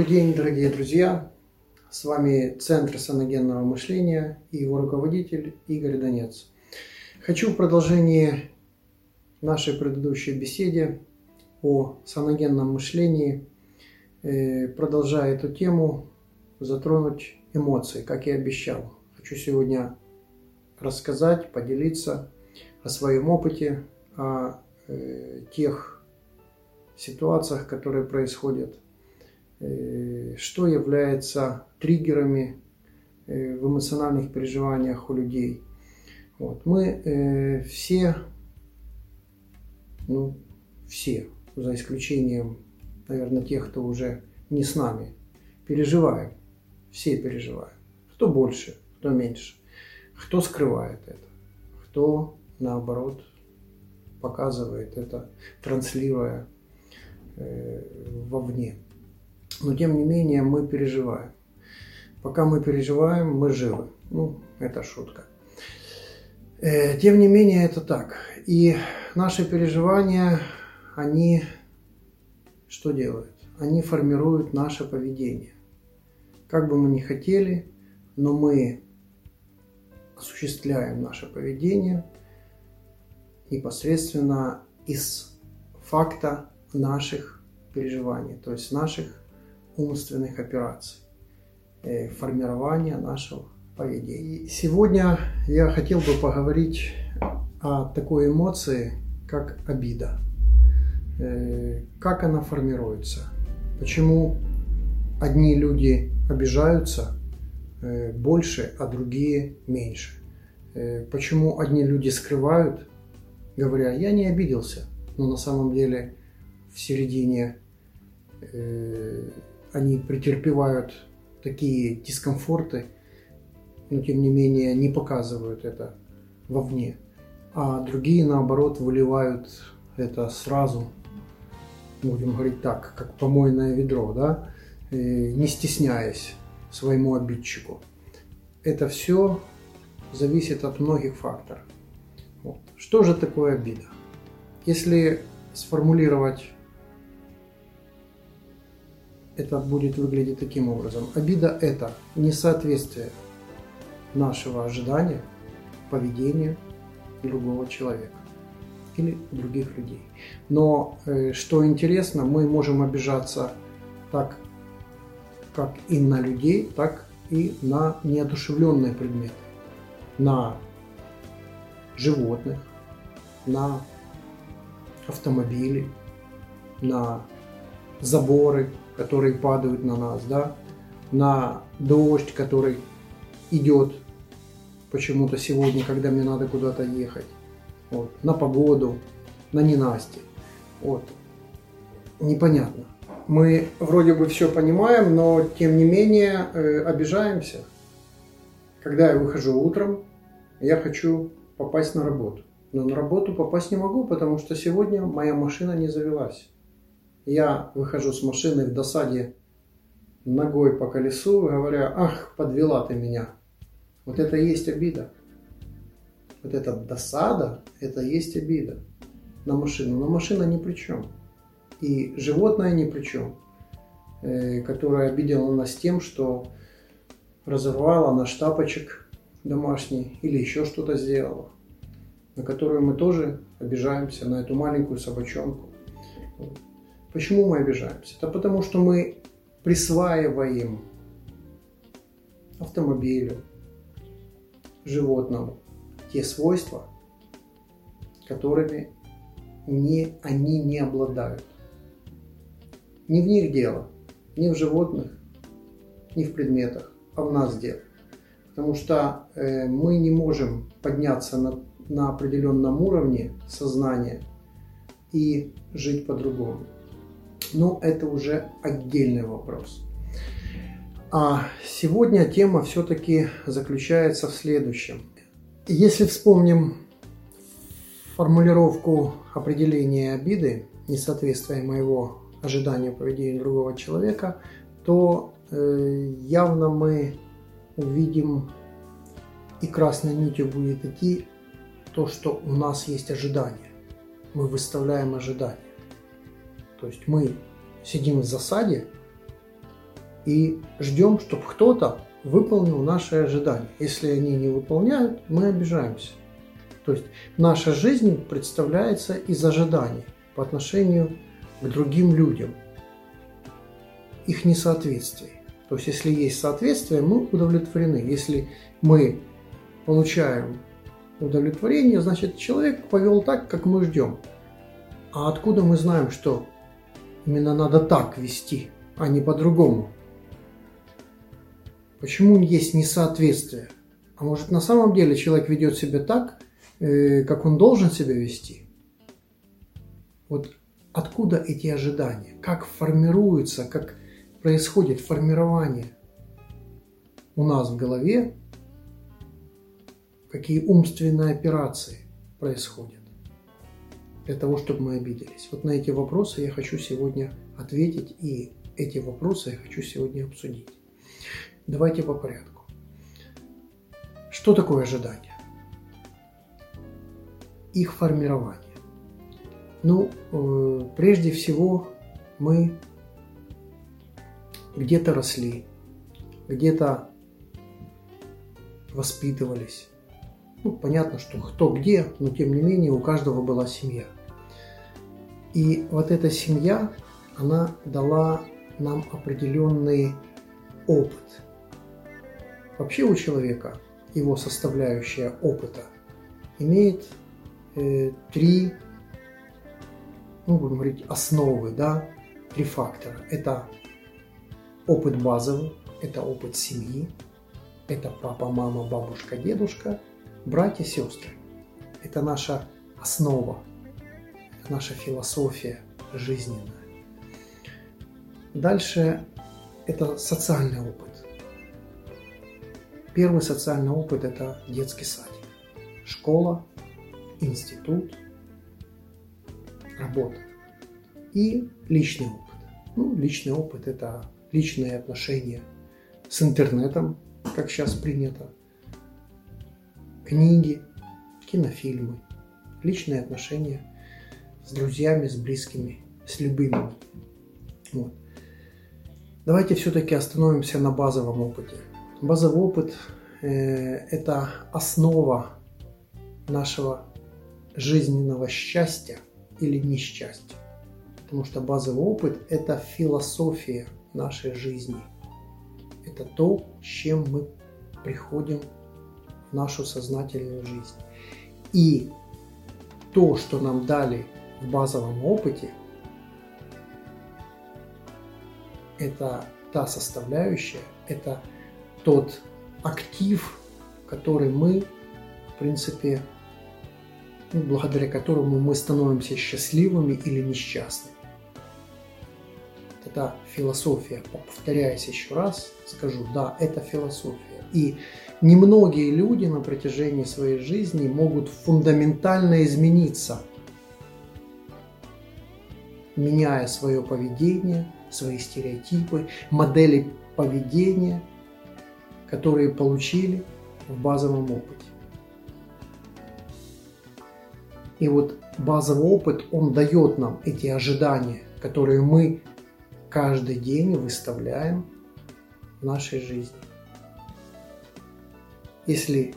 Добрый день, дорогие друзья! С вами Центр саногенного мышления и его руководитель Игорь Донец. Хочу в продолжении нашей предыдущей беседе о саногенном мышлении, э, продолжая эту тему, затронуть эмоции, как и обещал. Хочу сегодня рассказать, поделиться о своем опыте, о э, тех ситуациях, которые происходят, что является триггерами э, в эмоциональных переживаниях у людей. Вот. Мы все, ну, все, за исключением, наверное, тех, кто уже не с нами, переживаем. Все переживаем. Кто больше, кто меньше. Кто скрывает это, кто наоборот показывает это, транслируя э, вовне. Но тем не менее мы переживаем. Пока мы переживаем, мы живы. Ну, это шутка. Э, тем не менее, это так. И наши переживания, они что делают? Они формируют наше поведение. Как бы мы ни хотели, но мы осуществляем наше поведение непосредственно из факта наших переживаний, то есть наших умственных операций, э, формирования нашего поведения. Сегодня я хотел бы поговорить о такой эмоции, как обида. Э, как она формируется? Почему одни люди обижаются, Э, больше, а другие меньше. Почему одни люди скрывают, говоря, я не обиделся, но на самом деле в середине они претерпевают такие дискомфорты, но тем не менее не показывают это вовне. А другие, наоборот, выливают это сразу, будем говорить так, как помойное ведро, да, не стесняясь своему обидчику. Это все зависит от многих факторов. Вот. Что же такое обида? Если сформулировать, это будет выглядеть таким образом. Обида – это несоответствие нашего ожидания, поведения другого человека или других людей. Но э, что интересно, мы можем обижаться так как и на людей, так и на неодушевленные предметы, на животных, на автомобили, на заборы, которые падают на нас, да, на дождь, который идет почему-то сегодня, когда мне надо куда-то ехать, вот, на погоду, на ненастье. Вот. Непонятно мы вроде бы все понимаем, но тем не менее э, обижаемся. Когда я выхожу утром, я хочу попасть на работу. Но на работу попасть не могу, потому что сегодня моя машина не завелась. Я выхожу с машины в досаде ногой по колесу, говоря, ах, подвела ты меня. Вот это и есть обида. Вот эта досада, это и есть обида на машину. Но машина ни при чем. И животное ни при чем, э, которое обидело нас тем, что разорвало наш тапочек домашний или еще что-то сделала, на которую мы тоже обижаемся, на эту маленькую собачонку. Почему мы обижаемся? Это потому, что мы присваиваем автомобилю, животному те свойства, которыми не, они не обладают. Не в них дело, не в животных, не в предметах, а в нас дело. Потому что э, мы не можем подняться на, на определенном уровне сознания и жить по-другому. Но это уже отдельный вопрос. А сегодня тема все-таки заключается в следующем. Если вспомним формулировку определения обиды, несоответствия моего ожидания поведения другого человека, то э, явно мы увидим и красной нитью будет идти то, что у нас есть ожидание. Мы выставляем ожидания. То есть мы сидим в засаде и ждем, чтобы кто-то выполнил наши ожидания. Если они не выполняют, мы обижаемся. То есть наша жизнь представляется из ожиданий по отношению к другим людям, их несоответствий. То есть если есть соответствие, мы удовлетворены. Если мы получаем удовлетворение, значит человек повел так, как мы ждем. А откуда мы знаем, что именно надо так вести, а не по-другому? Почему есть несоответствие? А может на самом деле человек ведет себя так, э, как он должен себя вести? Вот откуда эти ожидания? Как формируется, как происходит формирование у нас в голове какие умственные операции происходят для того, чтобы мы обиделись. Вот на эти вопросы я хочу сегодня ответить, и эти вопросы я хочу сегодня обсудить. Давайте по порядку. Что такое ожидание? Их формирование. Ну, э, прежде всего, мы где-то росли, где-то воспитывались, ну, понятно, что кто где, но тем не менее у каждого была семья. И вот эта семья, она дала нам определенный опыт. Вообще у человека его составляющая опыта имеет э, три, ну, будем говорить, основы, да, три фактора. Это опыт базовый, это опыт семьи, это папа, мама, бабушка, дедушка – братья, сестры, это наша основа, наша философия жизненная. Дальше это социальный опыт. Первый социальный опыт – это детский садик, школа, институт, работа и личный опыт. Ну, личный опыт – это личные отношения с интернетом, как сейчас принято, книги, кинофильмы, личные отношения с друзьями, с близкими, с любыми. Вот. Давайте все-таки остановимся на базовом опыте. Базовый опыт э, – это основа нашего жизненного счастья или несчастья. Потому что базовый опыт – это философия нашей жизни. Это то, с чем мы приходим нашу сознательную жизнь. И то, что нам дали в базовом опыте, это та составляющая, это тот актив, который мы, в принципе, ну, благодаря которому мы становимся счастливыми или несчастными. Это философия. Повторяясь еще раз, скажу, да, это философия. И немногие люди на протяжении своей жизни могут фундаментально измениться, меняя свое поведение, свои стереотипы, модели поведения, которые получили в базовом опыте. И вот базовый опыт, он дает нам эти ожидания, которые мы каждый день выставляем в нашей жизни. Если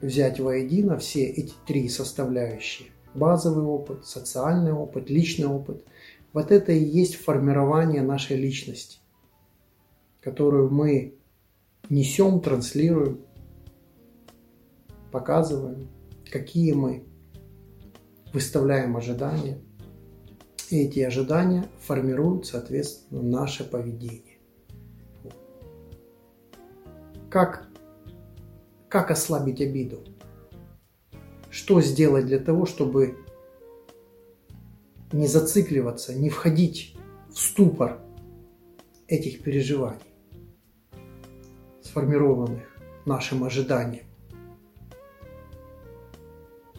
взять воедино все эти три составляющие, базовый опыт, социальный опыт, личный опыт, вот это и есть формирование нашей личности, которую мы несем, транслируем, показываем, какие мы выставляем ожидания. И эти ожидания формируют, соответственно, наше поведение. Как как ослабить обиду? Что сделать для того, чтобы не зацикливаться, не входить в ступор этих переживаний, сформированных нашим ожиданием?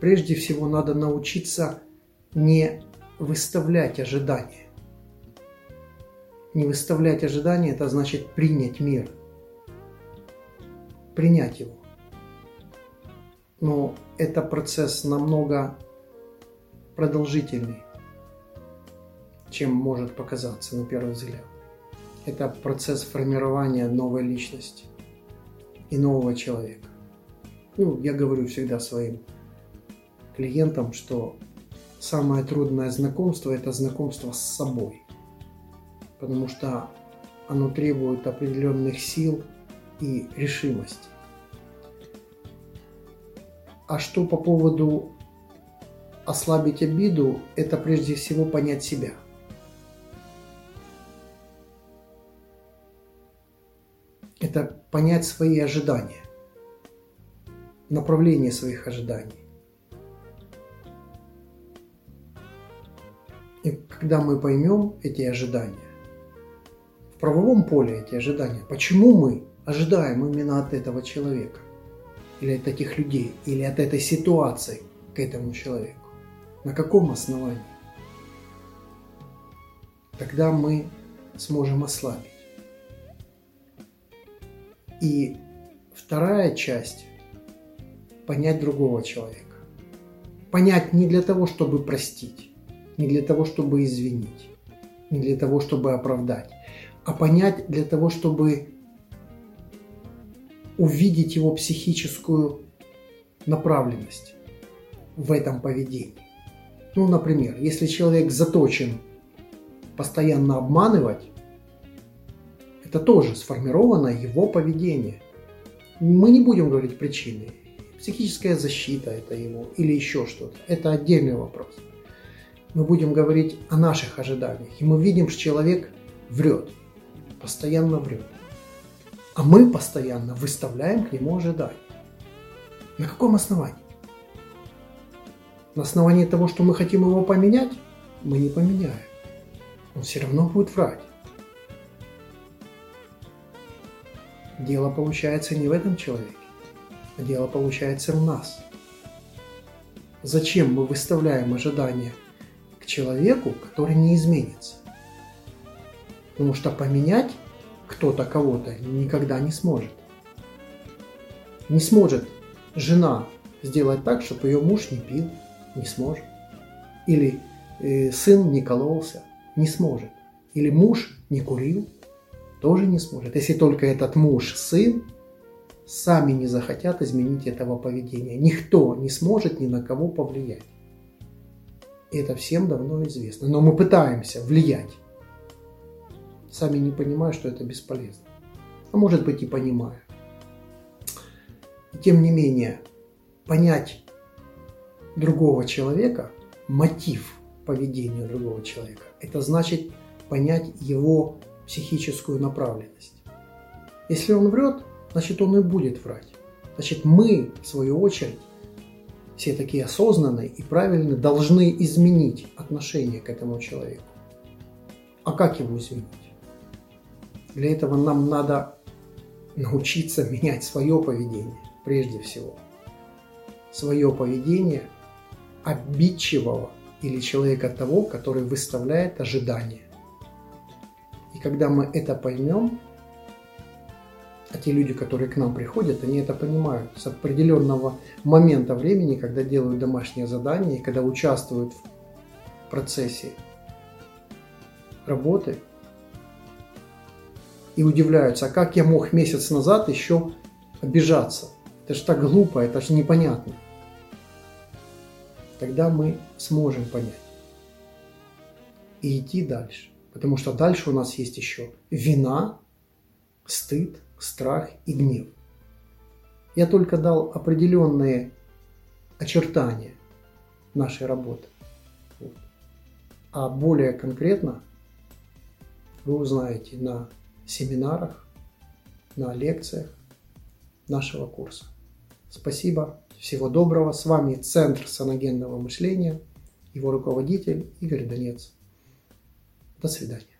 Прежде всего надо научиться не выставлять ожидания. Не выставлять ожидания – это значит принять мир, принять его но это процесс намного продолжительный, чем может показаться на первый взгляд. это процесс формирования новой личности и нового человека. Ну, я говорю всегда своим клиентам, что самое трудное знакомство – это знакомство с собой. Потому что оно требует определенных сил и решимости. А что по поводу ослабить обиду, это прежде всего понять себя. Это понять свои ожидания, направление своих ожиданий. И когда мы поймем эти ожидания, в правовом поле эти ожидания, почему мы ожидаем именно от этого человека, или от таких людей, или от этой ситуации к этому человеку, на каком основании? Тогда мы сможем ослабить. И вторая часть – понять другого человека. Понять не для того, чтобы простить, не для того, чтобы извинить, не для того, чтобы оправдать, а понять для того, чтобы увидеть его психическую направленность в этом поведении. Ну, например, если человек заточен постоянно обманывать, это тоже сформировано его поведение. Мы не будем говорить причины. Психическая защита это его или еще что-то. Это отдельный вопрос. Мы будем говорить о наших ожиданиях. И мы видим, что человек врет. Постоянно врет. А мы постоянно выставляем к нему ожидания. На каком основании? На основании того, что мы хотим его поменять, мы не поменяем. Он все равно будет врать. Дело получается не в этом человеке, а дело получается в нас. Зачем мы выставляем ожидания к человеку, который не изменится? Потому что поменять кто-то кого-то никогда не сможет. Не сможет жена сделать так, чтобы ее муж не пил, не сможет. Или э, сын не кололся, не сможет. Или муж не курил, тоже не сможет. Если только этот муж, сын сами не захотят изменить этого поведения. Никто не сможет ни на кого повлиять. И это всем давно известно. Но мы пытаемся влиять. Сами не понимая, что это бесполезно. А может быть и понимая. тем не менее, понять другого человека, мотив поведения другого человека, это значит понять его психическую направленность. Если он врет, значит он и будет врать. Значит мы, в свою очередь, все такие осознанные и правильные, должны изменить отношение к этому человеку. А как его изменить? Для этого нам надо научиться менять свое поведение прежде всего. Свое поведение обидчивого или человека того, который выставляет ожидания. И когда мы это поймем, а те люди, которые к нам приходят, они это понимают с определенного момента времени, когда делают домашнее задание, когда участвуют в процессе работы и удивляются, а как я мог месяц назад еще обижаться? Это же так глупо, это же непонятно тогда мы сможем понять и идти дальше. Потому что дальше у нас есть еще вина, стыд, страх и гнев. Я только дал определенные очертания нашей работы. А более конкретно вы узнаете на семинарах, на лекциях нашего курса. Спасибо. Всего доброго. С вами Центр саногенного мышления, его руководитель Игорь Донец. До свидания.